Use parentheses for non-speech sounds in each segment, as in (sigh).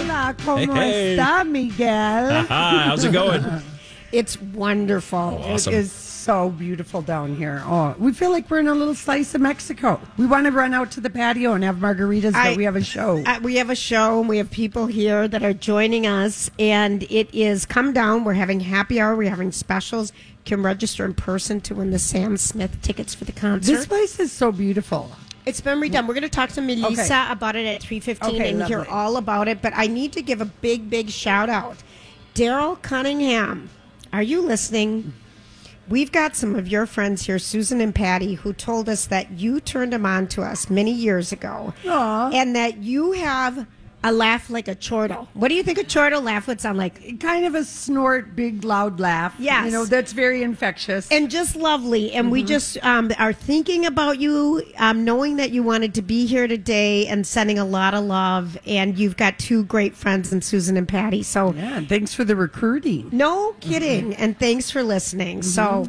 Hola, ¿cómo Hey, hey. está, Miguel? Hi, how's it going? (laughs) It's wonderful. awesome. It is so beautiful down here. Oh, we feel like we're in a little slice of Mexico. We want to run out to the patio and have margaritas, I- but we have a show. Uh, we have a show and we have people here that are joining us, and it is come down. We're having happy hour. We're having specials. You can register in person to win the Sam Smith tickets for the concert. this place is so beautiful. It's been redone. We're going to talk to Melissa Okay. about it at three fifteen Okay, and hear all about it. But I need to give a big, big shout out, Daryl Cunningham. Are you listening? We've got some of your friends here, Susan and Patty, who told us that you turned them on to us many years ago, Aw. and that you have a laugh like a chortle. What do you think a chortle laugh would sound like? Kind of a snort, big, loud laugh. Yes. You know, that's very infectious. and just lovely. And we just um, are thinking about you, um, knowing that you wanted to be here today, and sending a lot of love. And you've got two great friends in Susan and Patty. So yeah, and thanks for the recruiting. no kidding. And thanks for listening. So.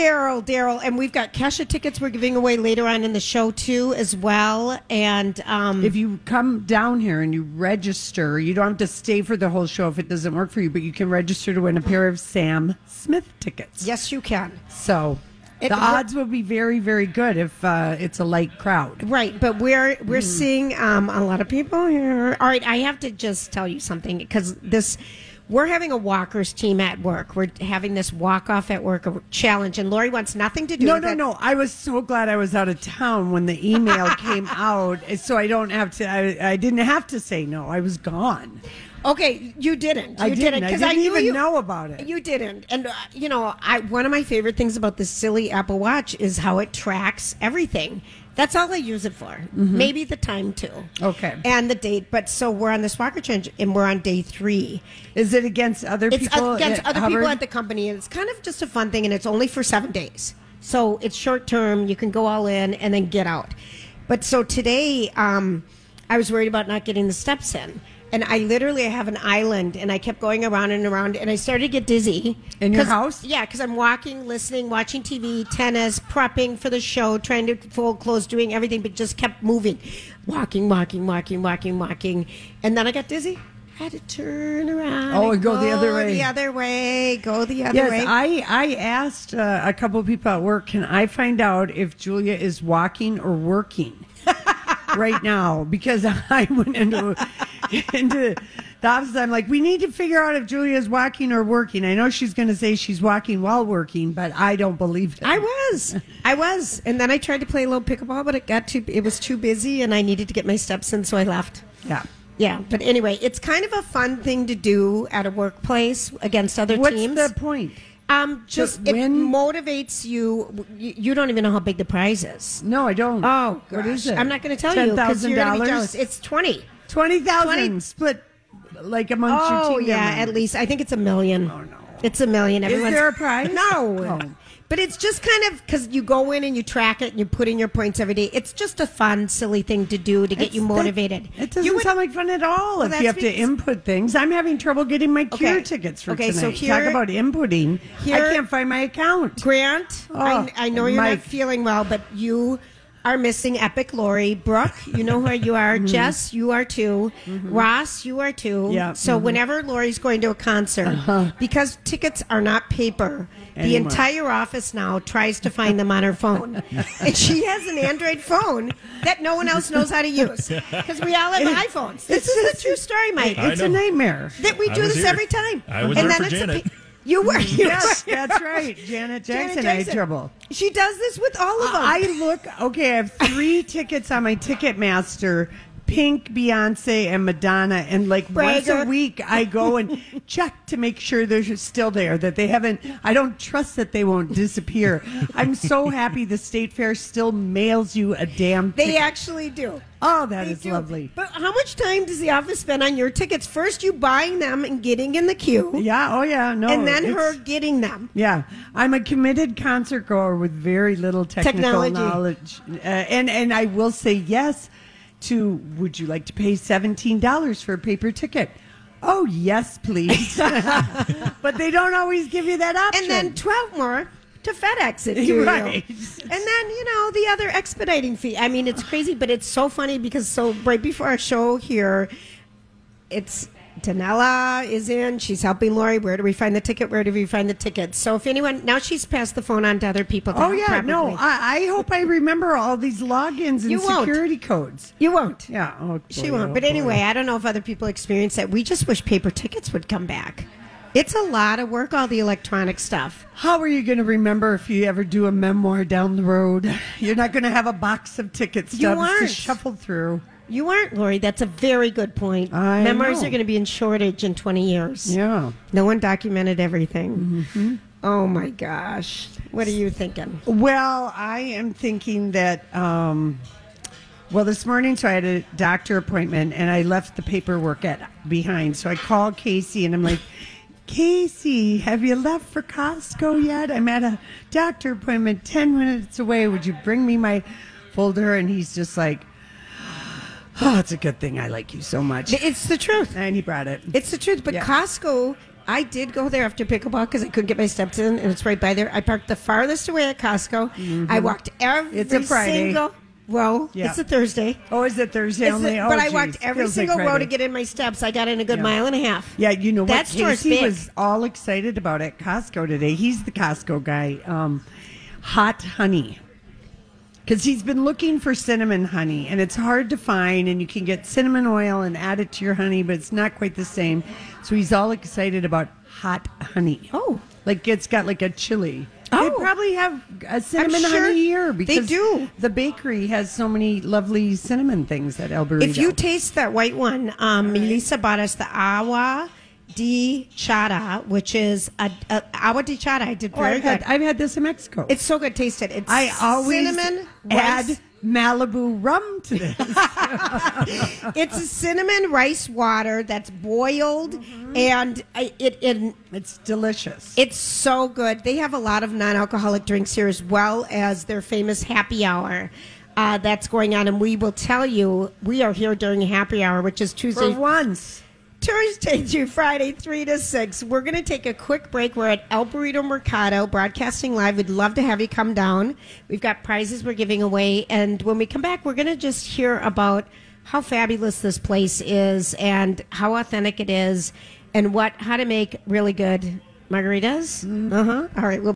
Daryl, Daryl, and we've got Kesha tickets we're giving away later on in the show too, as well. And um, If you come down here and you register, you don't have to stay for the whole show if it doesn't work for you, but you can register to win a pair of Sam Smith tickets. yes, you can. So It- the odds will be very, very good if uh, it's a light crowd. Right, but we're we're seeing um, a lot of people here. All right, I have to just tell you something because this we're having a walkers team at work. We're having this walk off at work challenge, and Lori wants nothing to do. No, with no, it. no. I was so glad I was out of town when the email (laughs) came out, so I don't have to. I, I didn't have to say no. I was gone. Okay, you didn't. You I didn't. I didn't knew even you- know about it. You didn't, and uh, you know, I one of my favorite things about the silly Apple Watch is how it tracks everything. That's all I use it for. Maybe the time too. Mm-hmm. Okay. And the date. But so we're on this walker Change and we're on day three. Is it against other It's people? It's against other people at the company, and it's kind of just a fun thing, and it's only for seven days. So it's short term. You can go all in and then get out. But so today, um, I was worried about not getting the steps in. And I literally have an island, and I kept going around and around, and I started to get dizzy. In your house? Yeah, because I'm walking, listening, watching TV, tennis, prepping for the show, trying to fold clothes, doing everything, but just kept moving. Walking, walking, walking, walking, walking. And then I got dizzy. I had to turn around. Oh, and go the other way. The other way. Go the other Yes, way. I, I asked uh, a couple of people at work, can I find out if Julia is walking or working (laughs) right now? Because (laughs) I went into (laughs) into the office. I'm like, we need to figure out if Julia is walking or working. I know she's going to say she's walking while working, but I don't believe it. I was. I was. And then I tried to play a little pickleball, but it got too it was too busy and I needed to get my steps in, so I left. yeah. Yeah, but anyway, it's kind of a fun thing to do at a workplace against other What's teams. What's the point? um, just to it motivates you. you. Don't even know how big the prize is. No, I don't. Oh, what gosh. is it? I'm not going to tell you because you're going to be $10,000? jealous. It's twenty. Twenty thousand split like amongst Oh your team. yeah, members. at least I think it's a million. Oh, no. it's a million. Everyone's, there a prize? No, Oh. but it's just kind of because you go in and you track it and you put in your points every day. It's just a fun, silly thing to do to get It's you that- motivated. it doesn't would- sound like fun at all Well, if you have to input things. I'm having trouble getting my cure Okay. tickets for Okay, so tonight. here- Talk about inputting. here- I can't find my account. Grant, Oh, I, I know you're Mike. not feeling well, but you are missing Epic Lori. Brooke, you know where you are. (laughs) Jess, you are too. Ross, you are too. Mm-hmm. Yeah, So mhm. whenever Lori's going to a concert, because tickets are not paper, the entire office now tries to find them on her phone. (laughs) and she has an Android phone that no one else knows how to use. Because we all have iPhones. This is just- the true story, Mike. I It's a nightmare. That we do this here. every time. I was and there then for it's a Janet. You were. Mm. You Yes, were. that's right. Janet Jackson, Janet I had trouble. She does this with all of them. I look okay. I have three (laughs) tickets on my Ticketmaster. Pink, Beyonce, and Madonna, and like once a week I go and (laughs) check to make sure they're still there. That they haven't. I don't trust that they won't disappear. I'm so happy the State Fair still mails you a damn. They ticket. actually do. Oh, that They is do. lovely. But how much time does the office spend on your tickets? First, you buying them and getting in the queue, Yeah. Oh, yeah. No. and then her getting them. Yeah, I'm a committed concert goer with very little technical Technology. knowledge, uh, and and I will say yes to. Would you like to pay seventeen dollars for a paper ticket? Oh yes, please. (laughs) (laughs) but they don't always give you that option. And then twelve more to FedEx it (laughs) to you. And then you know the other expediting fee. I mean, it's crazy, but it's so funny because so right before our show here. it's Danella is in. She's helping Lori. Where do we find the ticket? Where do we find the ticket? So if anyone now she's passed the phone on to other people. Oh yeah, no. I, I hope I remember all these logins and You won't. security codes. you won't. Yeah. Oh, She won't. oh, But boy. anyway, I don't know if other people experience that. We just wish paper tickets would come back. It's a lot of work, all the electronic stuff. How are you going to remember if you ever do a memoir down the road? You're not going to have a box of ticket You stubs to shuffle through. You aren't, Lori. That's a very good point. I Memoirs know. are going to be in shortage in 20 years. Yeah. No one documented everything. Mm-hmm. Oh my gosh. What are you thinking? Well, I am thinking that. Um, well, this morning, so I had a doctor appointment, and I left the paperwork at behind. So I called Casey, and I'm like, Casey, have you left for Costco yet? I'm at a doctor appointment ten minutes away. Would you bring me my folder? And he's just like, Oh, it's a good thing I like you so much. It's the truth. And he brought it. It's the truth. But Yeah. Costco, I did go there after pickleball because I couldn't get my steps in, and it's right by there. I parked the farthest away at Costco. I walked every Mm-hmm. It's a Friday. single. Well, Yeah. it's a Thursday. Oh, is it Thursday It's only? the- oh, but I geez. walked every Feels like single row to get in my steps. I got in a good Yeah. mile and a half. Yeah, you know what? That store's Casey big. was all excited about at Costco today. He's the Costco guy. Um, hot honey. Because he's been looking for cinnamon honey, and it's hard to find. And you can get cinnamon oil and add it to your honey, but it's not quite the same. So he's all excited about hot honey. Oh. like it's got like a chili. Oh. They probably have a cinnamon sure honey here they do. The bakery has so many lovely cinnamon things at El Burrito. If you taste that white one, um, Melissa bought us the agua de chata, which is a, a agua de chata. I did Oh, very I've, had, good. I've had this in Mexico. It's so good. Taste it. It's I always cinnamon add rice. Malibu rum to this. (laughs) It's a cinnamon rice water that's boiled, Mm-hmm. and I, it, it it's delicious. it's so good. They have a lot of non-alcoholic drinks here, as well as their famous happy hour. Uh, that's going on, and we will tell you we are here during happy hour, which is Tuesday, For once. Thursday through Friday, 3 to 6. We're going to take a quick break. We're at El Burrito Mercado, broadcasting live. We'd love to have you come down. We've got prizes we're giving away. And when we come back, we're going to just hear about how fabulous this place is and how authentic it is and what how to make really good margaritas. Uh huh. All right. We'll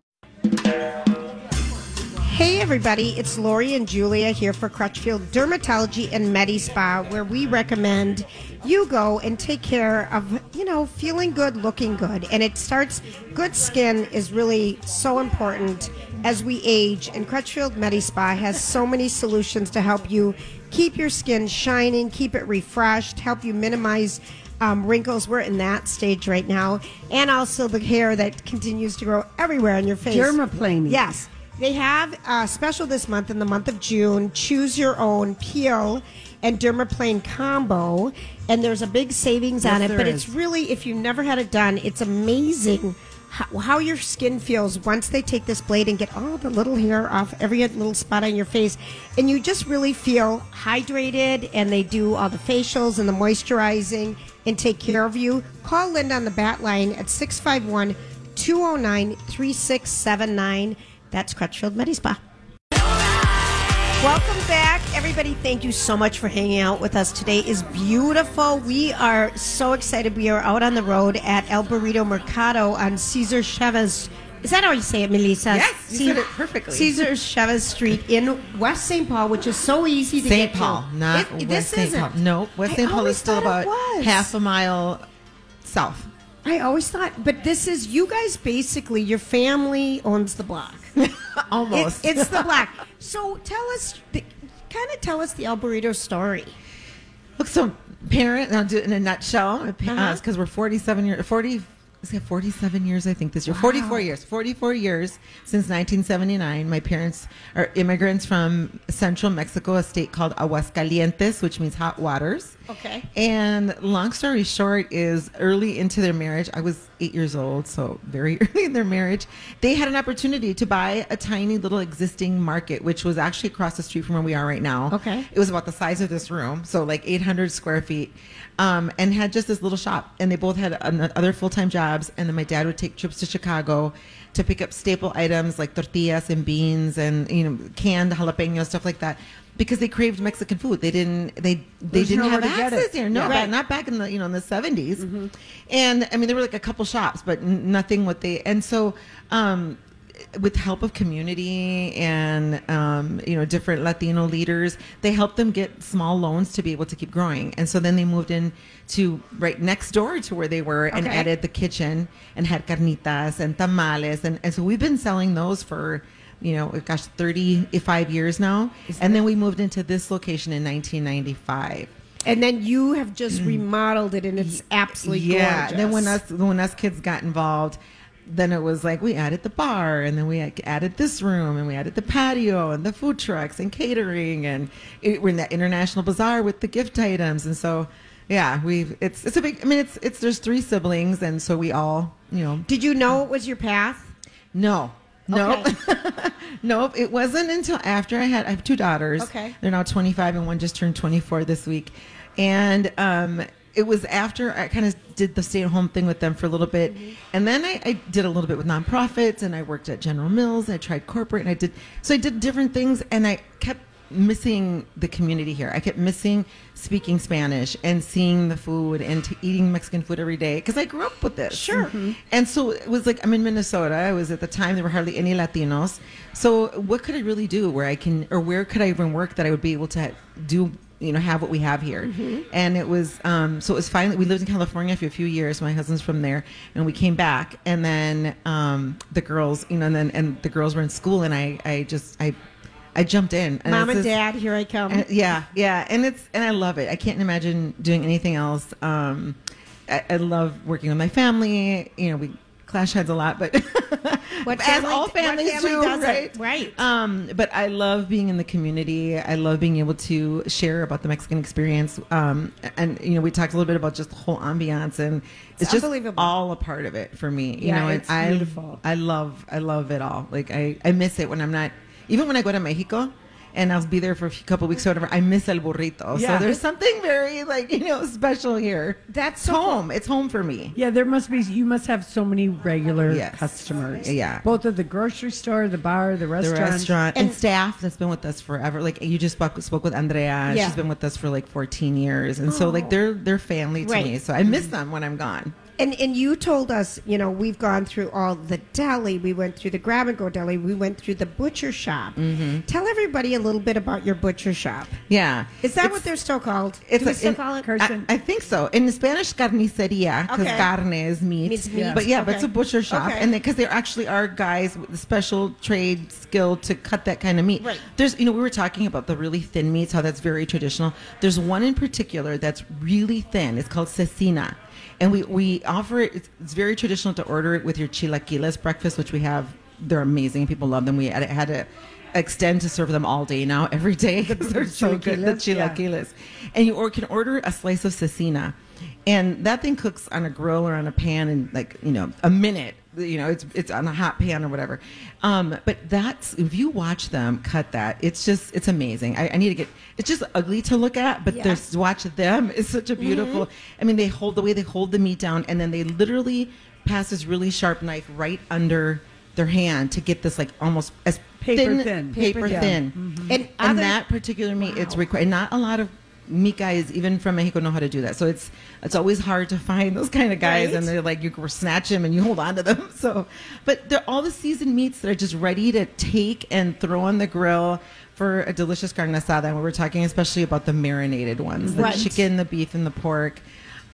Hey everybody, it's Lori and Julia here for Crutchfield Dermatology and Medi Spa, where we recommend you go and take care of, you know, feeling good, looking good. And it starts, good skin is really so important as we age. And Crutchfield Medi Spa has so many solutions to help you keep your skin shining, keep it refreshed, help you minimize um, wrinkles. We're in that stage right now. And also the hair that continues to grow everywhere on your face. Dermaplaning. Yes. They have a special this month in the month of June. Choose your own peel and dermaplane combo, and there's a big savings on it. But is. it's really, if you've never had it done, it's amazing how, how your skin feels once they take this blade and get all the little hair off every little spot on your face, and you just really feel hydrated. And they do all the facials and the moisturizing and take care of you. Call Linda on the bat line at 651 209 3679. That's Crutchfield Medi Spa. Welcome back, everybody. Thank you so much for hanging out with us. Today is beautiful. We are so excited. We are out on the road at El Burrito Mercado on Cesar Chavez. Is that how you say it, Melissa? Yes, you said it perfectly. Cesar Chavez Street in West St. Paul, which is so easy to St. get Paul, to. not It- West St. Paul. No, West St. Paul is still about half a mile south. I always thought, but this is you guys. Basically, your family owns the block. (laughs) Almost. It's, it's the (laughs) black. So tell us, kind of tell us the El Burrito story. Look, so parent, I'll do it in a nutshell, because Uh-huh. we're 47 years, 40, is it 47 years, I think, this year. 44 years. 44 years since 1979. My parents are immigrants from central Mexico, a state called Aguascalientes, which means hot waters. Okay. And long story short is early into their marriage, I was eight years old, so very (laughs) early in their marriage, they had an opportunity to buy a tiny little existing market, which was actually across the street from where we are right now. Okay. It was about the size of this room, so like 800 square feet, um, and had just this little shop. And they both had other full time jobs. And then my dad would take trips to Chicago to pick up staple items like tortillas and beans and you know canned jalapeno stuff like that. Because they craved Mexican food. They didn't. They they There's didn't have access here. No, Yeah. Right. not back in the you know in the 70s And I mean, there were like a couple shops, but n- nothing what they. And so, um, with help of community and um, you know different Latino leaders, they helped them get small loans to be able to keep growing. And so then they moved in to right next door to where they were and Okay. added the kitchen and had carnitas and tamales and, and so we've been selling those for you know gosh 35 years now. And then we moved into this location in 1995 And then you have just mm. remodeled it, and it's absolutely yeah. gorgeous. then when us when us kids got involved then it was like we added the bar and then we added this room and we added the patio and the food trucks and catering and it, we're in that international bazaar with the gift items. And so yeah we've it's it's a big i mean it's it's there's three siblings and so we all you know. Did you know it was your path? no. No. Okay. (laughs) nope. It wasn't until after I had I have two daughters. Okay. They're now 25 and one just turned 24 this week. And um it was after I kind of did the stay at home thing with them for a little bit. Mm-hmm. And then I, I did a little bit with nonprofits and I worked at General Mills. I tried corporate and I did so I did different things and I kept missing the community here. I kept missing speaking Spanish and seeing the food and t- eating Mexican food every day because I grew up with this. Sure. And so it was like I'm in Minnesota. I was at the time there were hardly any Latinos. So what could I really do where I can or where could I even work that I would be able to do you know have what we have here and it was um so it was finally we lived in california for a few years my husband's from there and we came back and then um the girls you know and then and the girls were in school and i i just i i jumped in and Mom and this- Dad, here I come. and- yeah, yeah, and it's and I love it. I can't imagine doing anything else. Um, I, I love working with my family. You know, we clash heads a lot, but (laughs) What as family- all families family do, right? Right. Um, but I love being in the community. I love being able to share about the Mexican experience. Um, and you know, we talked a little bit about just the whole ambiance, and it's, It's just unbelievable. all a part of it for me. You Yeah, know, it's I beautiful. I love I love it all. Like I I miss it when I'm not even when I go to Mexico. And I'll be there for a few, couple weeks or whatever. I miss el burrito. Yeah. So there's something very like you know special here. That's so cool. home. It's home for me. Yeah, there must be. You must have so many regular Yes. customers. Yeah. both at the grocery store, the bar, the restaurant, The restaurant. and, And- staff that's been with us forever. Like you just spoke, spoke with Andrea. Yeah. She's been with us for like 14 years, and so like oh. they're they're family to Right. me. So I miss them when I'm gone. And and you told us, you know, we've gone through all the deli. We went through the grab and go deli. We went through the butcher shop. Mm-hmm. Tell everybody a little bit about your butcher shop. Yeah, Is that It's- what they're still called? It's Do we a- still in- call it? I, I think so. In Spanish, carniceria, because Okay. carne is meat. Means meat. But yeah, but it's a butcher shop, Okay. and because there actually are guys with the special trade skill to cut that kind of meat. Right. There's, you know, we were talking about the really thin meats, how that's very traditional. There's one in particular that's really thin. It's called cecina. And we, we offer it, it's, it's very traditional to order it with your chilaquiles breakfast, which we have. They're amazing. People love them. We had, had to extend to serve them all day now, (laughs) every day. 'cause they're so good. The chilaquiles? Yeah. And you or can order a slice of cecina. And that thing cooks on a grill or on a pan in like, you know, a minute. You know, it's it's on a hot pan or whatever. Um, but that's if you watch them cut that, it's just it's amazing. I, I need to get it's just ugly to look at, but Yeah. there's watch them is such a beautiful I mean they hold the way they hold the meat down and then they literally pass this really sharp knife right under their hand to get this like almost as Paper thin. paper, Paper thin. thin. And And other- that particular meat, it's required. Not a lot of meat guys, even from Mexico, know how to do that. So it's it's always hard to find those kind of guys, Right. and they're like you snatch them and you hold on to them. (laughs) So, but they're all the seasoned meats that are just ready to take and throw on the grill for a delicious carne asada. And we were talking especially about the marinated ones, the Right. chicken, the beef, and the pork.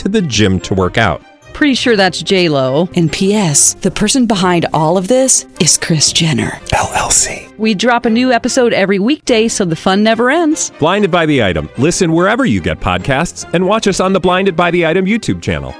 to the gym to work out. Pretty sure that's J Lo. And P.S. The person behind all of this is Kris Jenner LLC. We drop a new episode every weekday, so the fun never ends. Blinded by the item. Listen wherever you get podcasts, and watch us on the Blinded by the Item YouTube channel.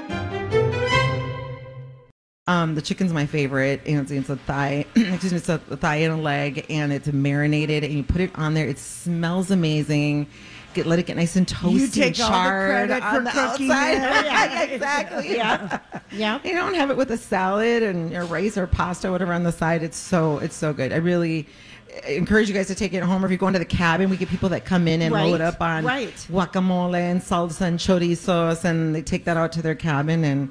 Um, the chicken's my favorite. And it's, it's a thigh, (clears throat) excuse me, it's a, a thigh and a leg, and it's marinated, and you put it on there. It smells amazing. Get let it get nice and toasty. You take and all the charred credit on for the cooking outside. (laughs) Yeah, exactly. Yeah. (laughs) Yeah. You don't have it with a salad and or rice or pasta, whatever on the side. It's so it's so good. I really encourage you guys to take it home. Or if you go into the cabin, we get people that come in and load it up on right. guacamole and salsa and chorizos, and they take that out to their cabin, and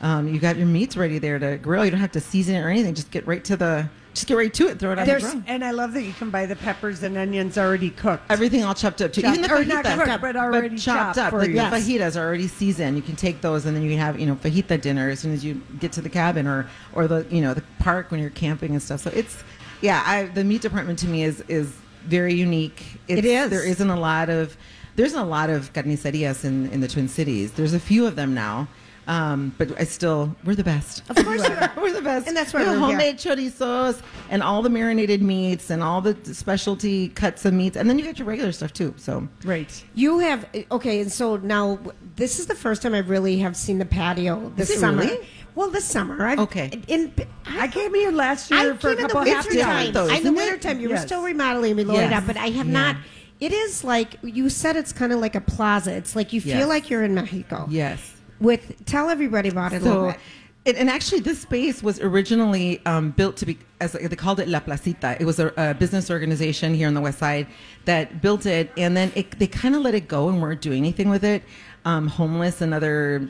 um, you got your meats ready there to grill. You don't have to season it or anything. Just get right to the, just get right to it. Throw it on the There's, grill. and I love that you can buy the peppers and onions already cooked. Everything all chopped up too. Chopped- Even the or not cooked, but already chopped chopped up. for Like you. the Yes. fajitas are already seasoned. You can take those and then you can have you know fajita dinner as soon as you get to the cabin or or the you know the park when you're camping and stuff. So it's yeah. I, the meat department to me is is very unique. It's, It is. There isn't a lot of there's a lot of carnicerias in in the Twin Cities. There's a few of them now. Um, but I still, we're the best. Of course you are. (laughs) we're the best. And that's why We have we're here. homemade chorizos and all the marinated meats and all the specialty cuts of meats, and then you get your regular stuff too. So Right. You have okay, and so now this is the first time I really have seen the patio this Is it summer. really? Well, this summer. I've, Okay. In, I came here last I year for a came in the couple half winter days. time. though, in the isn't it? winter time. You were still remodeling, we loaded Yes. up, but I have Yeah. not. It is like you said. It's kind of like a plaza. It's like you feel Yes. like you're in Mexico. yes. With tell everybody about it a little bit. and, and actually, this space was originally um, built to be, as they called it, La Placita. It was a, a business organization here on the west side that built it, and then it, they kind of let it go and weren't doing anything with it. Um, homeless and other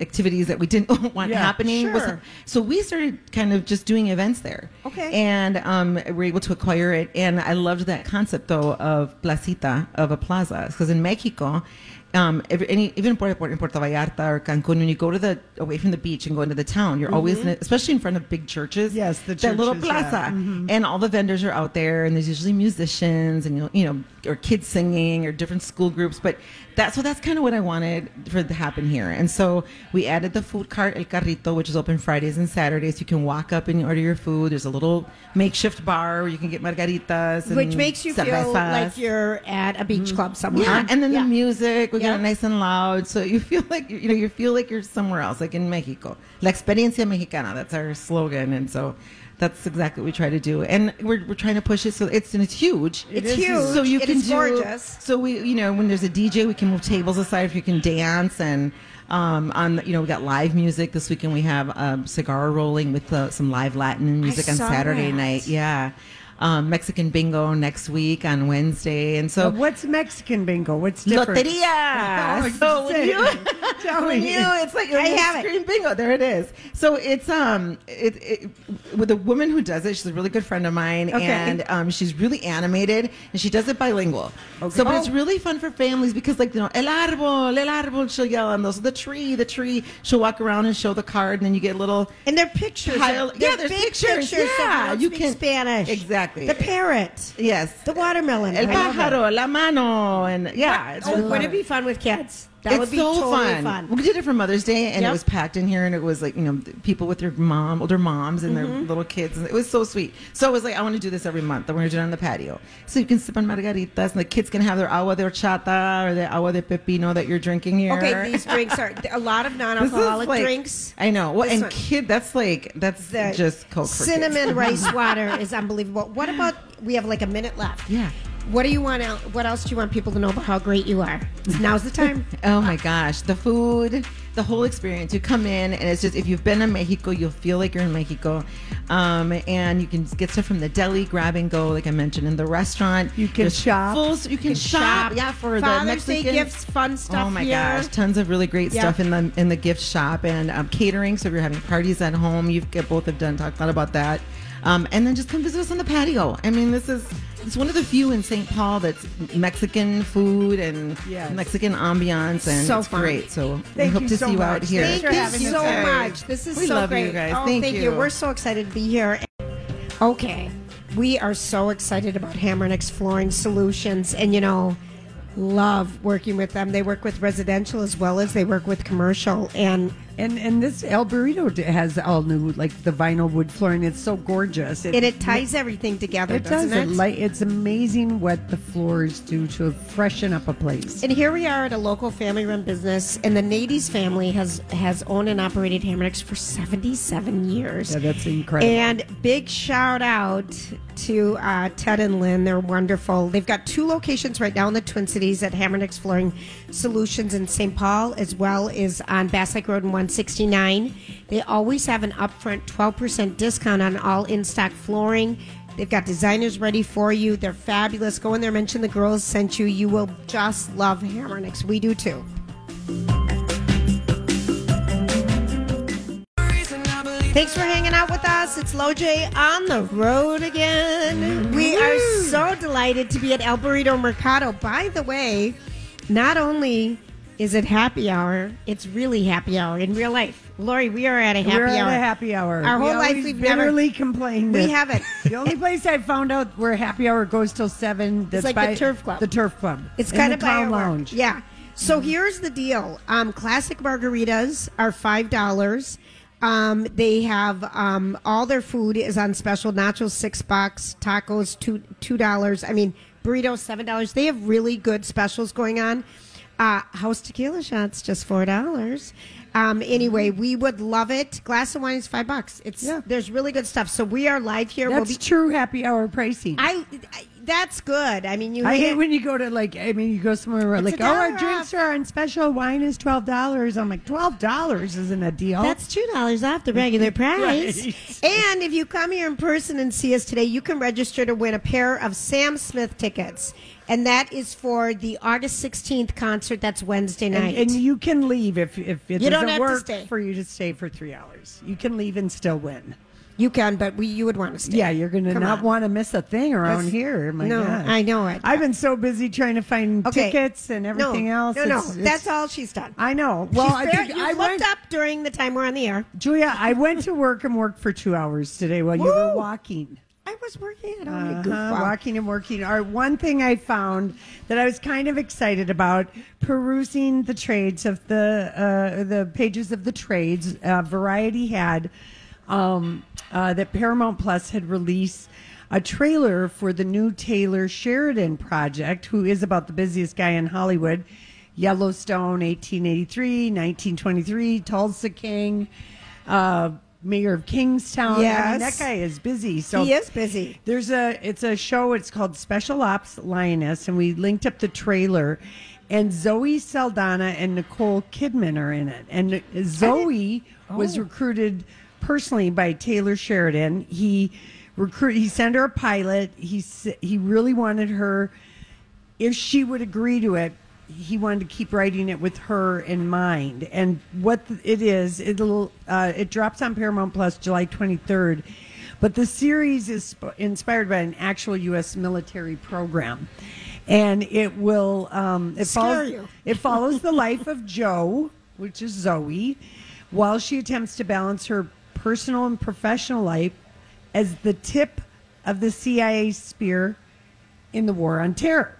activities that we didn't (laughs) want Yeah, happening. was- sure. so we started kind of just doing events there. Okay. And um, we were able to acquire it. And I loved that concept, though, of placita, of a plaza. Because in Mexico, um, every, any, even in Puerto, in Puerto Vallarta or Cancun, when you go to the away from the beach and go into the town, you're always, in, especially in front of big churches. Mm-hmm. Yes, the churches, that little churches, yeah. plaza, Mhm. and all the vendors are out there, and there's usually musicians and you know, you know, or kids singing or different school groups. But that's so that's kind of what I wanted for to happen here. And so we added the food cart El Carrito, which is open Fridays and Saturdays. You can walk up and order your food. There's a little makeshift bar where you can get margaritas, and Which makes you feel like you're at a beach club mm-hmm. somewhere. Yeah, and then Yeah. the music we Yeah. got it nice and loud, so you feel like you know you feel like you're somewhere else, like in Mexico. La experiencia mexicana, that's our slogan, and so that's exactly what we try to do. And we're, we're trying to push it so it's and it's huge. It's is huge. So you It can is do. gorgeous. So we, you know, when there's a DJ, we can move tables aside if you can dance and. Um, on you know we got live music this weekend. We have um, cigar rolling with uh, some live Latin music on saw Saturday that. night. Yeah, um, Mexican bingo next week on Wednesday, and so what's Mexican bingo? What's different? Loteria. Oh, (laughs) so (laughs) when you, (laughs) when me. you, it's like I have it. screen bingo. There it is. So it's um, it, it with a woman who does it. She's a really good friend of mine, Okay. and um, she's really animated, and she does it bilingual. Okay. So, but it's Oh. really fun for families because, like, you know, el árbol, el árbol. She'll yell and those. The tree, the tree. She'll walk around and show the card, and then you get little. And they're pictures. Pile- They're yeah, there's big pictures. Yeah, don't you can- Spanish. Exactly. The parrot. Yes. The watermelon. El I love it. pájaro, la mano, and yeah, it's Oh, really would fun. it be fun with kids? That it's would be so totally fun. fun. We did it for Mother's Day, and Yep. it was packed in here, and it was like you know people with their mom, older moms, and Mm-hmm. their little kids, and it was so sweet. So I was like, I want to do this every month. and we're gonna do it on the patio, so you can sip on margaritas, and the kids can have their agua de horchata or the agua de pepino that you're drinking here. Okay, these drinks are a lot of (laughs) non-alcoholic like- drinks. I know. Well, This and one- kid, that's like that's The just Coke cinnamon rice (laughs) water is unbelievable. What about? We have like a minute left. Yeah. What do you want? el- What else do you want people to know about how great you are? Now's the time. (laughs) Oh my gosh, the food, the whole experience. You come in and it's just if you've been in Mexico, you'll feel like you're in Mexico, um, and you can get stuff from the deli, grab and go, like I mentioned in the restaurant. You can There's shop. Full, you can, shop, yeah, for Father's the Day Mexican gifts, fun stuff Oh my here. gosh, tons of really great Yeah. stuff in the in the gift shop and um, catering. So if you're having parties at home, you've both have done talked a lot about that. Um, and then just come visit us on the patio. I mean, this is it's one of the few in St. Paul that's Mexican food and Yes. Mexican ambiance, and So it's fun. great. So we hope to so you out here. Thank Thank you so much. This is We so love you great. guys. Oh, Thank you. We're so excited to be here. Okay, we are so excited about Hammernex Flooring Solutions, and you know, love working with them. They work with residential as well as they work with commercial, and And and this El Burrito has all new like the vinyl wood flooring. It's so gorgeous. and it ties everything together. It does. doesn't It, like it's amazing what the floors do to freshen up a place. And here we are at a local family-run business, and the Nades family has has owned and operated Hammernex for seventy-seven years. Yeah, that's incredible. And big shout out to uh, Ted and Lynn. They're wonderful. They've got two locations right now in the Twin Cities at Hammernex Flooring Solutions in St. Paul, as well as on Bass Lake Road in 169. They always have an upfront 12% discount on all in stock flooring. They've got designers ready for you. They're fabulous. Go in there, mention the girls sent you. You will just love Hammernex. We do too. Thanks for hanging out with us. It's LoJ on the road again. We are so delighted to be at El Burrito Mercado. By the way, not only is it happy hour, it's really happy hour in real life. Lori, we are at a happy hour. We're hour. at a happy hour. Our We whole life we've never- bitterly complained. We haven't. (laughs) The only place I found out where happy hour goes till seven. That's like by the Turf Club. The Turf Club. It's In kind of by lounge. Yeah. So here's the deal. Um, classic margaritas are five dollars. Um, they have um, all their food is on special. Nachos six bucks, tacos two two dollars. I mean burritos seven dollars. They have really good specials going on. Uh, house tequila shots just four dollars. Um, anyway, we would love it. Glass of wine is five bucks. It's Yeah. there's really good stuff. So we are live here. That's we'll be. true happy hour pricing. I, I that's good. I mean, you. I hate hate when you go to like I mean you go somewhere where It's like oh our dollar drinks are on special wine is twelve dollars I'm like twelve dollars isn't a deal That's two dollars off the (laughs) regular price. Right. And if you come here in person and see us today, you can register to win a pair of Sam Smith tickets, and that is for the August sixteenth concert. That's Wednesday night. and you can leave if if it You don't doesn't work stay. for you to stay for three hours you can leave and still win You can, but we you would want to stay. yeah you're gonna Come not on. want to miss a thing around That's- here my no, God. I know it. I've been so busy trying to find Okay. tickets and everything no, else No, no, It's- it's- that's all she's done. I know well She's I fair- think you I looked went up during the time we're on the air. Julia I went to work and worked for two hours today while you were walking I was working at all Uh-huh, walking and working. Our one thing I found that I was kind of excited about perusing the trades of the uh, the pages of the trades. Uh, Variety had um, uh, that Paramount Plus had released a trailer for the new Taylor Sheridan project, who is about the busiest guy in Hollywood. Yellowstone, 1883, 1923, Tulsa King, uh, Mayor of Kingstown. I mean, that guy is busy. So He is busy. there's a it's a show. It's called Special Ops Lioness, and we linked up the trailer. And Zoe Saldana and Nicole Kidman are in it. And Zoe was Oh. recruited personally by Taylor Sheridan. He recruit he sent her a pilot. He he really wanted her if she would agree to it, he wanted to keep writing it with her in mind. And what it is, it'll uh, it drops on Paramount Plus July 23rd. But the series is sp- inspired by an actual U.S. military program, and it will um, it follows you. it follows the life of Joe, which is Zoe, while she attempts to balance her personal and professional life as the tip of the CIA spear in the war on terror.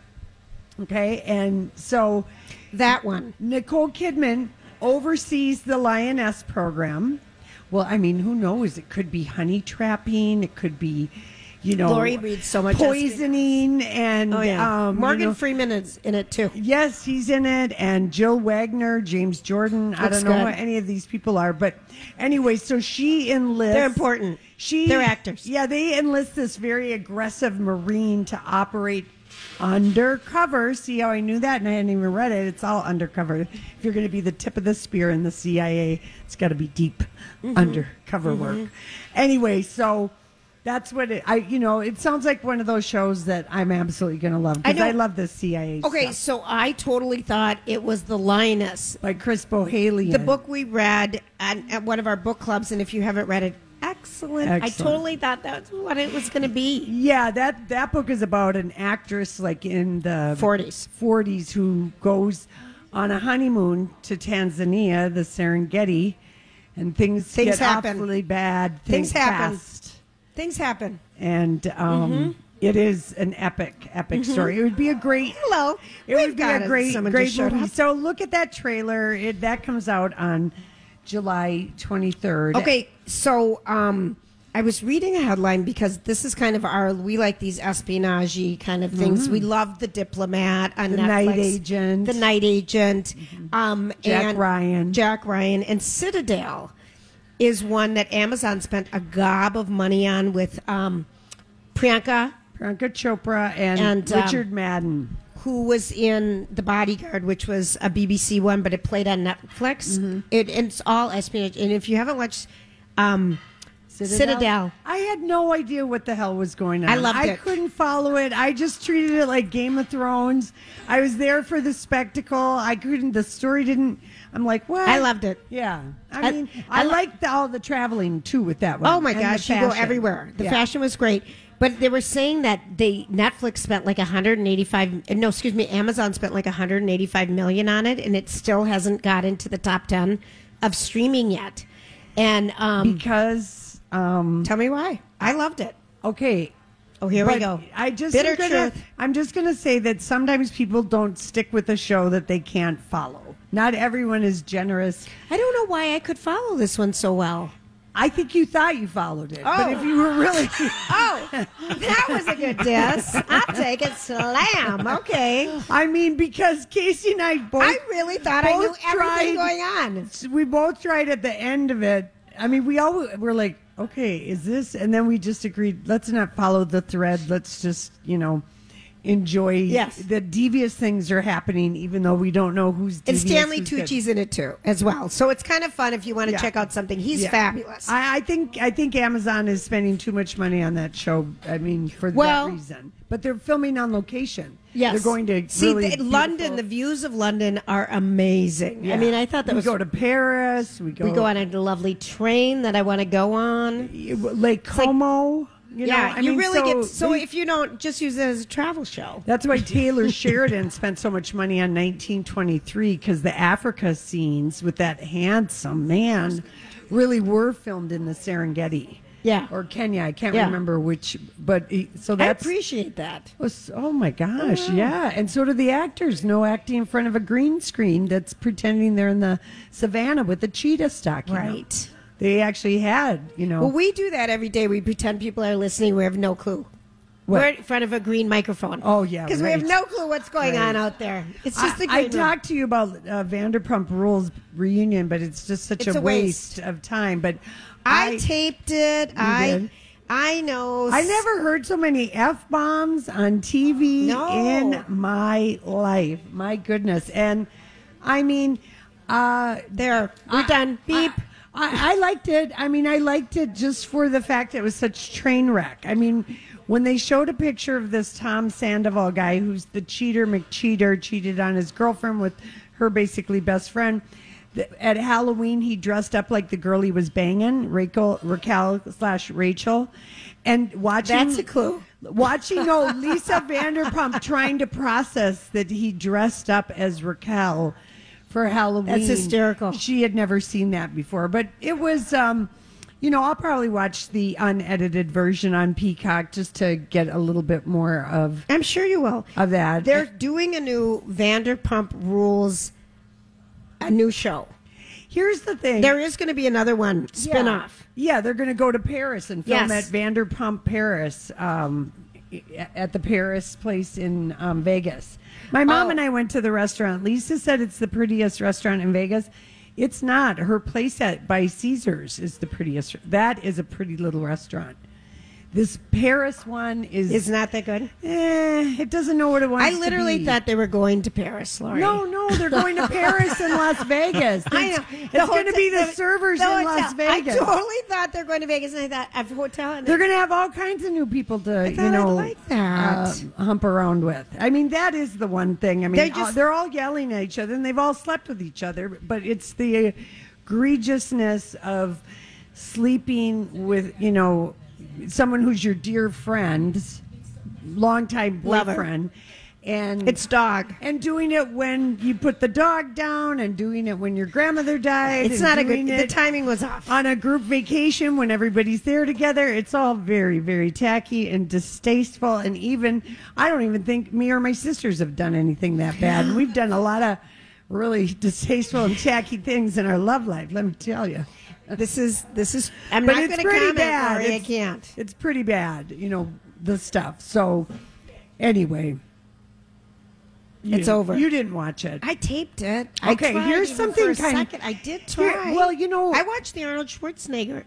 Okay, and so That one. Nicole Kidman oversees the Lioness program. Well, I mean, who knows? It could be honey trapping. It could be, you know, Lori reads so much poisoning and Oh yeah. um, you Morgan know- Freeman is in it too. Yes, he's in it, and Jill Wagner, James Jordan. I don't know good. what any of these people are, but anyway, so she enlists. They're important. She, They're actors. Yeah, they enlist this very aggressive Marine to operate undercover. See how I knew that, and I hadn't even read it. It's all undercover. If you're going to be the tip of the spear in the CIA, it's got to be deep Mm-hmm. undercover work. Anyway, so. That's what it. I you know. It sounds like one of those shows that I'm absolutely going to love I because know. I, love the CIA. Okay, stuff. so I totally thought it was the lioness. by Chris Bohjalian. The book we read at, at one of our book clubs, and if you haven't read it, excellent. I Excellent. totally thought that's what it was going to be. Yeah, that that book is about an actress like in the 40s. 40s who goes on a honeymoon to Tanzania, the Serengeti, and things, Things get happen. awfully bad. Things happen. fast. Things happen. and um, Mm-hmm. it is an epic, epic story. It would be a great. Hello. It We've would be got a great, great movie. up. So look at that trailer. It, that comes out on July twenty third. Okay, so um, I was reading a headline because this is kind of our we like these espionage kind of things. We love the diplomat on Mm-hmm. The Netflix, Night Agent. the night agent, um, Jack and Ryan. Jack Ryan, and Citadel is one that Amazon spent a gob of money on with um, Priyanka, Priyanka Chopra and, And, um, Richard Madden. who was in The Bodyguard, which was a BBC one, but it played on Netflix. Mm-hmm. It, it's all espionage, and if you haven't watched. Um, Citadel. I had no idea what the hell was going on. I loved I it. couldn't follow it. I just treated it like Game of Thrones. I was there for the spectacle. I couldn't. The story didn't. I'm like, what? I loved it. Yeah. I, I- mean, I I, li- liked the, all the traveling too with that one. Oh my and gosh, you go everywhere. The Yeah. fashion was great. But they were saying that they Netflix spent like 185 no, excuse me, Amazon spent like 185 million on it and it still hasn't got into the top 10 of streaming yet. And um because um, tell me why. I loved it. okay. Oh, here we go. I just Bitter am gonna, truth. I'm just going to say that sometimes people don't stick with a show that they can't follow. Not everyone is generous. I don't know why I could follow this one so well. I think you thought you followed it, but Oh. if you were really (laughs) Oh, that was a good diss. I'll take it. Slam. Okay. I mean, because Casey and I both. I really thought I knew everything tried- going on. We both tried at the end of it. I mean, we all were like, okay, is this? And then we just agreed, let's not follow the thread. Let's just, you know, enjoy. Yes. The devious things are happening, even though we don't know who's And. Stanley who's good. Tucci's in it too, as well. So it's kind of fun if you want to Yeah. check out something. He's Yeah. fabulous. I, I think I think Amazon is spending too much money on that show. I mean, for Well- that reason. But they're filming on location. Yes, they're going to see really the, London. The views of London are amazing. I mean, I thought that was we was. go to Paris. We go. we go on a lovely train that I want to go on. Lake Como. You know, yeah, I you mean, really so get. So they- if you don't just use it as a travel show, that's why (laughs) Taylor Sheridan spent so much money on 1923 because the Africa scenes with that handsome man really were filmed in the Serengeti. Yeah. or Kenya. I can't Yeah. remember which, but so that's I appreciate that. Oh, was oh my gosh, uh-huh. yeah, and so do the actors. No acting in front of a green screen that's pretending they're in the savannah with the cheetah stocking. out. Right. They actually had, you know. Well, we do that every day. We pretend people are listening. We have no clue. What? We're in front of a green microphone. Oh, yeah, because we have no clue what's going Right. on out there. It's just I, the I green room. talked to you about uh, Vanderpump Rules reunion, but it's just such It's a, a waste. waste. of time. But I, I, taped it. I did? I know. I never heard so many f bombs on TV No. in my life. My goodness, and I mean, uh, There, we're I- done. Beep. I, I liked it. I mean, I liked it just for the fact it was such train wreck. I mean, when they showed a picture of this Tom Sandoval guy, who's the cheater McCheater, cheated on his girlfriend with her basically best friend. At Halloween, he dressed up like the girl he was banging, Raquel, Raquel slash Rachel, and watching. That's a clue. Watching oh (laughs) Lisa Vanderpump trying to process that he dressed up as Raquel for Halloween. That's hysterical. She had never seen that before, but it was. um you know, I'll probably watch the unedited version on Peacock just to get a little bit more of I'm sure you will. of that. They're doing a new Vanderpump Rules, a new show. Here's the thing. There is going to be another one spin off. Yeah, yeah they're going to go to Paris and film Yes. at Vanderpump Paris, um, at the Paris place in um, Vegas. My mom Oh. and I went to the restaurant. Lisa said it's the prettiest restaurant in Vegas. It's not. Her place at by Caesars is the prettiest. That is a pretty little restaurant. This Paris one is Is not that good? Eh, it doesn't know what it wants. I literally thought they were going to Paris, Lori. No, no, they're going to Paris and Las (laughs) Vegas. I It's, know. it's The going to be the servers the in Las. Vegas. I totally thought they're going to Vegas, and I thought at the hotel. And They're going to have all kinds of new people to, you know, like that. uh, hump around with. I mean, that is the one thing. I mean, They're they're, just- they're all yelling at each other, and they've all slept with each other. But it's the egregiousness of sleeping with, you know, someone who's your dear friend, longtime Lover. boyfriend, and It's dog. and doing it when you put the dog down, and doing it when your grandmother died. It's not a good. The timing was off. on a group vacation when everybody's there together. It's all very, very tacky and distasteful. And even, I don't even think me or my sisters have done anything that bad. We've done a lot of really distasteful and tacky things in our love life, let me tell you. This is this is. I'm But not going to pretty comment. bad. Lori, I can't. It's pretty bad, you know, the stuff. So, anyway. you- It's over. You didn't watch it. I taped it. I Okay, here's something kind- second. I did Here- try. well, you know- I watched the Arnold Schwarzenegger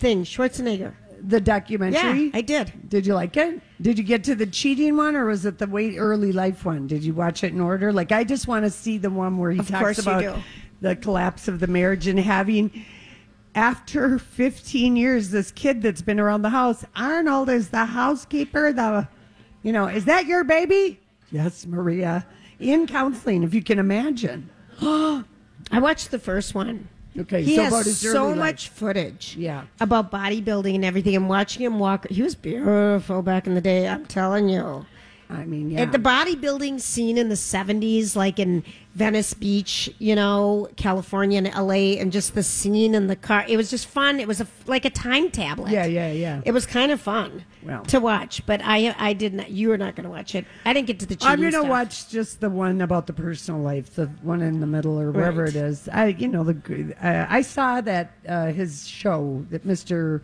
thing. Schwarzenegger. the documentary. Yeah, I did. Did you like it? Did you get to the cheating one, or was it the wait early life one? Did you watch it in order? Like, I just want to see the one where he Of talks about the collapse of the marriage and having. After 15 years, this kid that's been around the house, Arnold is the housekeeper. The, you know, is that your baby? Yes, Maria. In counseling, if you can imagine. (gasps) I watched the first one. Okay, he so has about his so life. much footage. Yeah. about bodybuilding and everything. And watching him walk, he was beautiful back in the day. I'm telling you. I mean, yeah. At the bodybuilding scene in the 70s, like in Venice Beach, you know, California and LA, and just the scene in the car, it was just fun. It was a, like a time tablet. Yeah, yeah, yeah. It was kind of fun Well. to watch, but I I did not. You were not going to watch it. I didn't get to the I'm gonna watch just the one about the personal life, the one in the middle or wherever Right. it is. I, you know, the uh, I saw that uh, his show that Mister.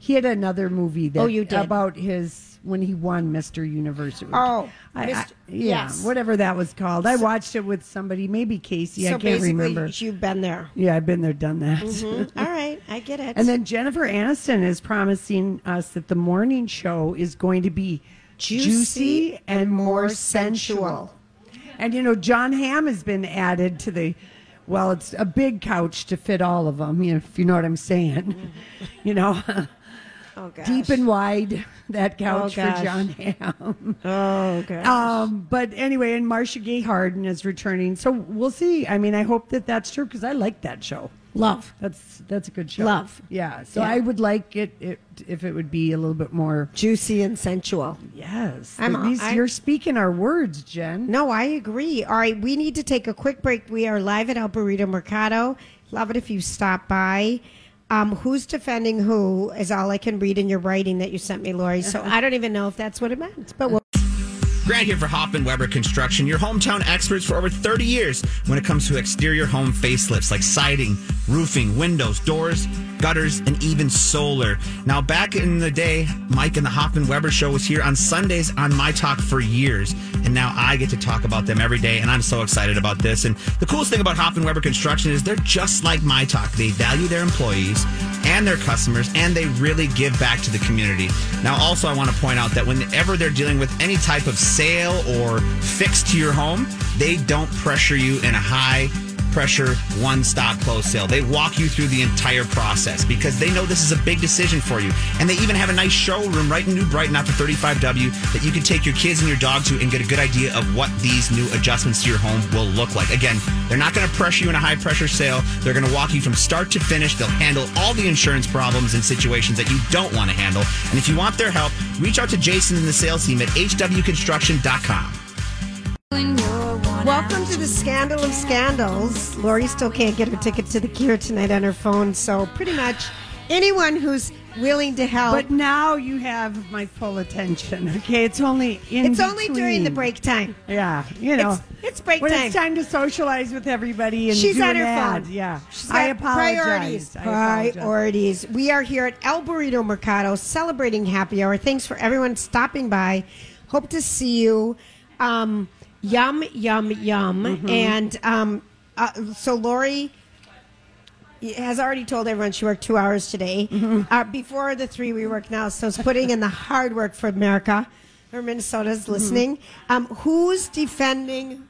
He had another movie that Oh, you did? about his when he won Mister Universe. Oh, I, I- Mr. yeah, yes. whatever that was called. I watched it with somebody, maybe Casey. So I can't remember. you've been there. Yeah, I've been there, done that. Mm-hmm. (laughs) All right, I get it. And then Jennifer Aniston is promising us that the morning show is going to be juicy, Juicy and more sensual. And you know, John Hamm has been added to the. Well, it's a big couch to fit all of them, if you know what I'm saying. (laughs) you know, (laughs) oh, gosh. deep and wide that couch for. John Hamm. (laughs) oh, gosh. Um, but anyway, and Marcia Gay Harden is returning, so we'll see. I mean, I hope that that's true because I like that show. Love. That's that's a good show. Love. Yeah. So Yeah. I would like it, it if it would be a little bit more. Juicy and sensual. Yes. I'm- At least I- you're speaking our words, Jen. No, I agree. All right, we need to take a quick break. We are live at El Burrito Mercado. Love it if you stop by. Um, who's defending who is all I can read in your writing that you sent me, Lori. So I don't even know if that's what it meant, but we'll. Grant here for Hoffman Weber Construction, your hometown experts for over 30 years when it comes to exterior home facelifts like siding, roofing, windows, doors, gutters, and even solar. Now, back in the day, Mike and the Hoffman Weber show was here on Sundays on My Talk for years. And now I get to talk about them every day, and I'm so excited about this. And the coolest thing about Hoffman Weber Construction is they're just like My Talk. They value their employees and their customers, and they really give back to the community. Now, also, I want to point out that whenever they're dealing with any type of sale or fix to your home, they don't pressure you in a high pressure one stop close sale. They walk you through the entire process because they know this is a big decision for you. And they even have a nice showroom right in New Brighton after 35W that you can take your kids and your dog to and get a good idea of what these new adjustments to your home will look like. Again, they're not going to pressure you in a high pressure sale. They're going to walk you from start to finish. They'll handle all the insurance problems and situations that you don't want to handle. And if you want their help, reach out to Jason and the sales team at hwconstruction.com. Welcome to the scandal of scandals. Lori still can't get her ticket to the Cure tonight on her phone, so pretty much anyone who's willing to help. But now you have my full attention. Okay, it's only in. it's only during the break time. Yeah, you know, It's- it's break when time. it's time to socialize with everybody and She's on her ad. phone. Yeah, She's I apologize. Priorities. I apologize. Priorities. We are here at El Burrito Mercado celebrating happy hour. Thanks for everyone stopping by. Hope to see you. Um, yum, yum, yum. Mm-hmm. And um, uh, so Lori has already told everyone she worked two hours today. Mm-hmm. Uh, before the three we work now, so it's putting in the hard work for America. Or Minnesota's Mm-hmm. listening. Um, who's defending?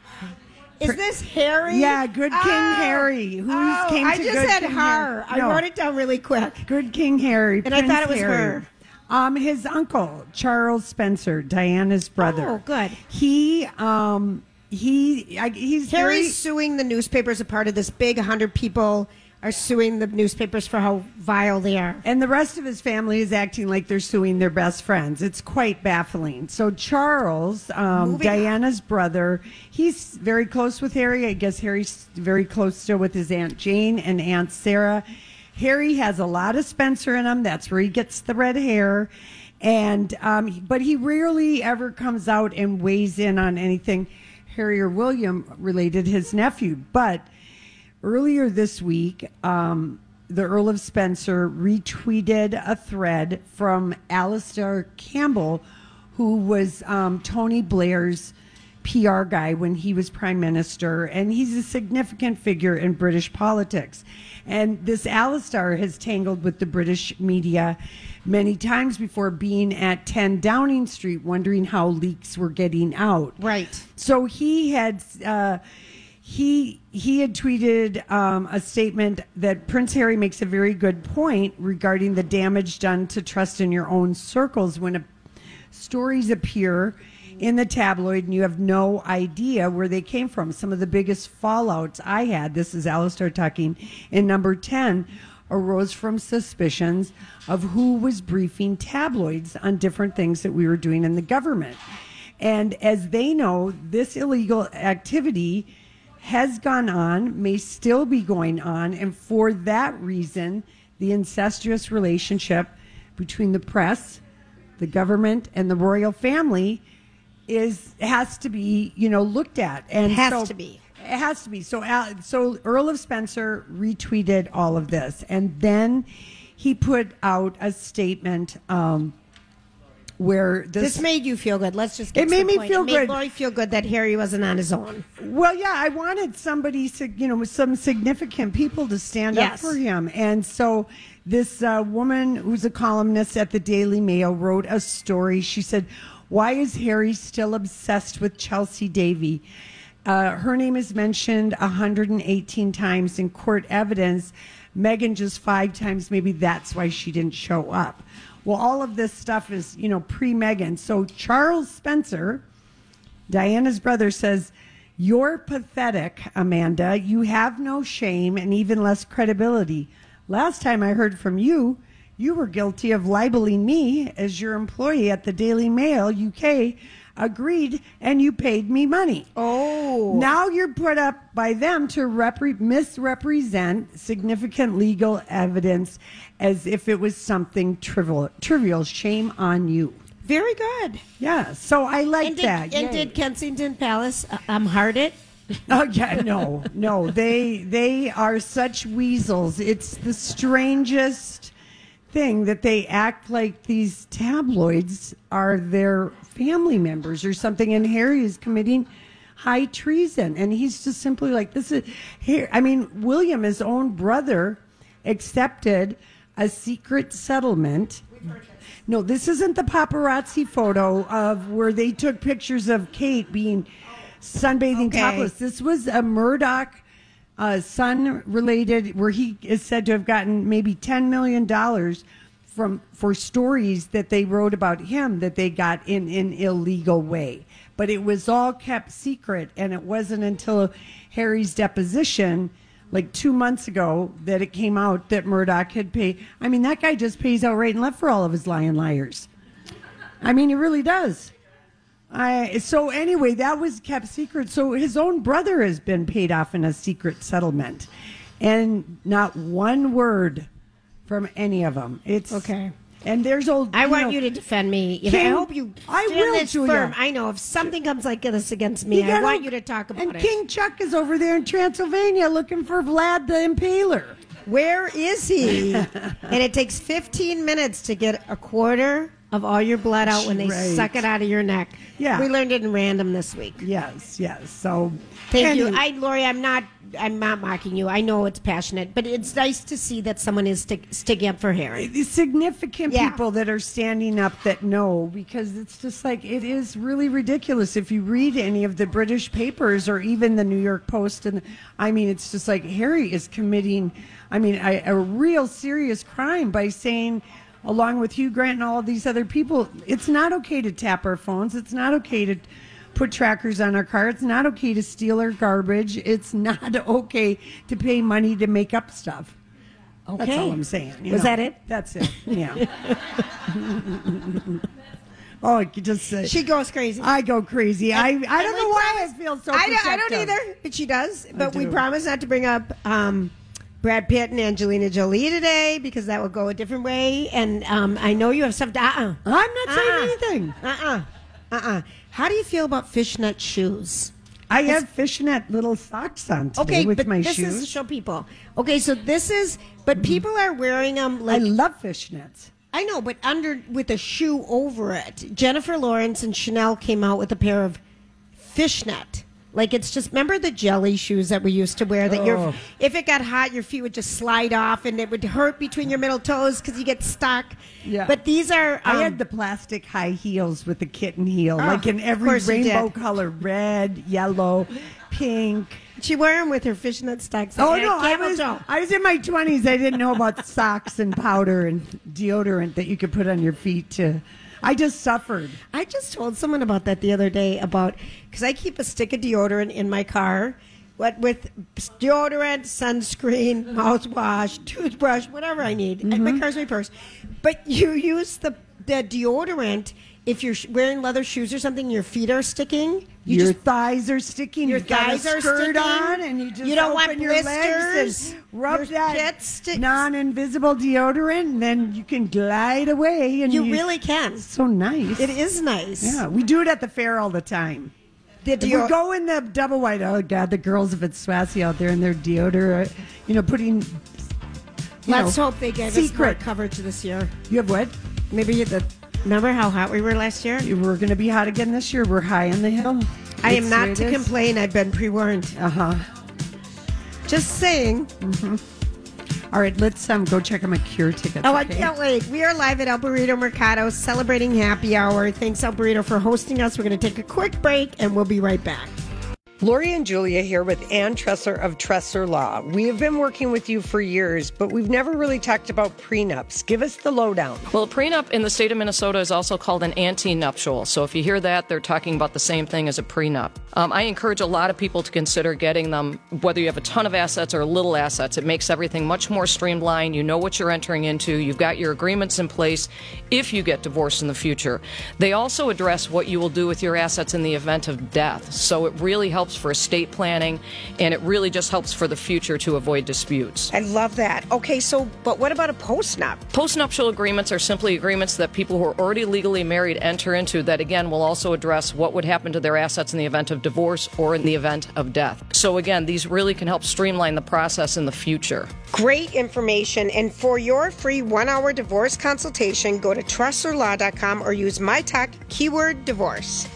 Is this Harry? Yeah, Good King Harry. Who's oh, came I just Good said King her. Harry? I wrote it down really quick. Good King Harry, And I thought it was Harry. her. Um, his uncle Charles Spencer, Diana's brother. Oh, good. He, um, he, I, he's Harry's very, suing the newspapers. a part of this big 100 people are suing the newspapers for how vile they are. And the rest of his family is acting like they're suing their best friends. It's quite baffling. So Charles, um, Moving on. Diana's brother, he's very close with Harry. I guess Harry's very close still with his aunt Jane and aunt Sarah. Harry has a lot of Spencer in him. That's where he gets the red hair. And um, but he rarely ever comes out and weighs in on anything Harry or William related his nephew. But earlier this week, um, the Earl of Spencer retweeted a thread from Alastair Campbell, who was um, Tony Blair's PR guy when he was prime minister, and he's a significant figure in British politics. And this Alastair has tangled with the British media many times before being at 10 Downing Street, wondering how leaks were getting out. Right. So he had uh, he he had tweeted um, a statement that Prince Harry makes a very good point regarding the damage done to trust in your own circles when a, stories appear in the tabloid and you have no idea where they came from. Some of the biggest fallouts I had, this is Alastair talking in number 10, arose from suspicions of who was briefing tabloids on different things that we were doing in the government. And as they know, this illegal activity has gone on, may still be going on, and for that reason, the incestuous relationship between the press, the government, and the royal family is has to be you know looked at and Has so- to be. it has to be so so earl of spencer retweeted all of this and then he put out a statement um, where this, This made you feel good. Let's just get It made me point. feel it made good. Lori feel good that Harry wasn't on his own. Well, yeah, I wanted somebody, you know, with some significant people to stand Yes. up for him. And so this uh, woman who's a columnist at the Daily Mail wrote a story. She said, Why is Harry still obsessed with Chelsy Davy? Uh, her name is mentioned 118 times in court evidence. Meghan just five times. Maybe that's why she didn't show up. Well, all of this stuff is, you know, pre Meghan. So Charles Spencer, Diana's brother says, You're pathetic, Amanda. You have no shame and even less credibility. Last time I heard from you, you were guilty of libeling me as your employee at the Daily Mail UK. Agreed, and you paid me money. Oh. Now you're put up by them to repre- misrepresent significant legal evidence as if it was something trivial. Trivial. Shame on you. Very good. Yeah. So I like And did, that. and Yay. did Kensington Palace uh, um, heart it? (laughs) Oh yeah, no, no. They they are such weasels. It's the strangest thing that they act like these tabloids are their family members or something, and Harry is committing high treason, and he's just simply like this is here. I mean, William, his own brother, accepted a secret settlement. No, this isn't the paparazzi photo of where they took pictures of Kate being sunbathing Okay. topless. This was a Murdoch uh, son related, where he is said to have gotten maybe ten million dollars from for stories that they wrote about him that they got in an illegal way. But it was all kept secret, and it wasn't until Harry's deposition. Like two months ago, that it came out that Murdoch had paid. I mean, that guy just pays out right and left for all of his lying liars. I mean, he really does. I so anyway, that was kept secret. So his own brother has been paid off in a secret settlement, and not one word from any of them. It's Okay. And there's old. I want know, you to defend me. If- King- I hope you. I will, this Julia. firm. I know if something comes like this against me, I gotta- want you to talk about and it. And King Chuck is over there in Transylvania looking for Vlad the Impaler. Where is he? (laughs) and it takes 15 minutes to get a quarter of all your blood out when they Right. suck it out of your neck. Yeah. we learned it in random this week. Yes, yes. So Thank you. I, Lori, I'm not. I'm not mocking you. I know it's passionate, but it's nice to see that someone is stick, sticking up for Harry. the significant Yeah. people that are standing up that know because it's just like it is really ridiculous if you read any of the british papers or even the new york post and i mean it's just like harry is committing i mean a real serious crime by saying along with hugh grant and all of these other people it's not okay to tap our phones it's not okay to put trackers on our car. It's not okay to steal our garbage. It's not (laughs) okay to pay money to make up stuff. Okay. That's all I'm saying. Was know. that it? That's it. Yeah. (laughs) oh, you just uh, She goes crazy. I go crazy. I I don't know why promise- I feel so. I don't, I don't either, but she does. But we promise not to bring up um, Brad Pitt and Angelina Jolie today because that will go a different way. And um, I know you have stuff. To, uh-uh. I'm not saying Uh-uh. anything. Uh-uh. Uh-uh. How do you feel about fishnet shoes? I have fishnet little socks on today Okay, with but my this shoes. This is to show people. Okay, so this is, but people are wearing them Like, I love fishnets. I know, but under with a shoe over it. Jennifer Lawrence and Chanel came out with a pair of fishnet. Like it's just remember the jelly shoes that we used to wear that Oh. your if it got hot your feet would just slide off and it would hurt between your middle toes because you get stuck. Yeah. But these are I um, had the plastic high heels with the kitten heel, like in every rainbow color red, yellow, pink. she wore them with her fishnet stocks. Oh no, I was toe. I was in my twenties. I didn't know about (laughs) socks and powder and deodorant that you could put on your feet to. I just suffered. I just told someone about that the other day about because I keep a stick of deodorant in my car. What with deodorant, sunscreen, (laughs) mouthwash, toothbrush, whatever I need. And Mm-hmm. my car's my purse. But you use the the deodorant if you're wearing leather shoes or something. Your feet are sticking. You your just thighs are sticking. Your You've got a thighs are skirt sticking. on, and you just You don't open want your legs and rub Your that non-invisible deodorant, and then you can glide away. And you really can. so nice. It is nice. Yeah, we do it at the fair all the time. The If we go in the double white, oh god, the girls of it's Swassy out there in their deodorant, you know, putting. You Let's know, hope they give us more secret. coverage this year. You have what? Maybe the. Remember how hot we were last year? We're going to be hot again this year. We're high on the hill. I am not to complain. I've been pre-warned. Uh huh. Just saying. All right, let's um go check on my cure tickets. Oh, I can't wait. We are live at El Burrito Mercado celebrating happy hour. Thanks, El Burrito, for hosting us. We're going to take a quick break and we'll be right back. Lori and Julia here with Ann Tressler of Tressler Law. We have been working with you for years, but we've never really talked about prenups. Give us the lowdown. Well, a prenup in the state of Minnesota is also called an ante-nuptial. So if you hear that, they're talking about the same thing as a prenup. Um, I encourage a lot of people to consider getting them, whether you have a ton of assets or little assets. It makes everything much more streamlined. You know what you're entering into. You've got your agreements in place if you get divorced in the future. They also address what you will do with your assets in the event of death. So it really helps for estate planning, and it really just helps for the future to avoid disputes. I love that. Okay, so, but what about a postnup? Postnuptial agreements are simply agreements that people who are already legally married enter into that again will also address what would happen to their assets in the event of divorce or in the event of death. So again, these really can help streamline the process in the future. Great information. And for your free one hour divorce consultation, go to tresslerlaw.com or use my talk keyword divorce.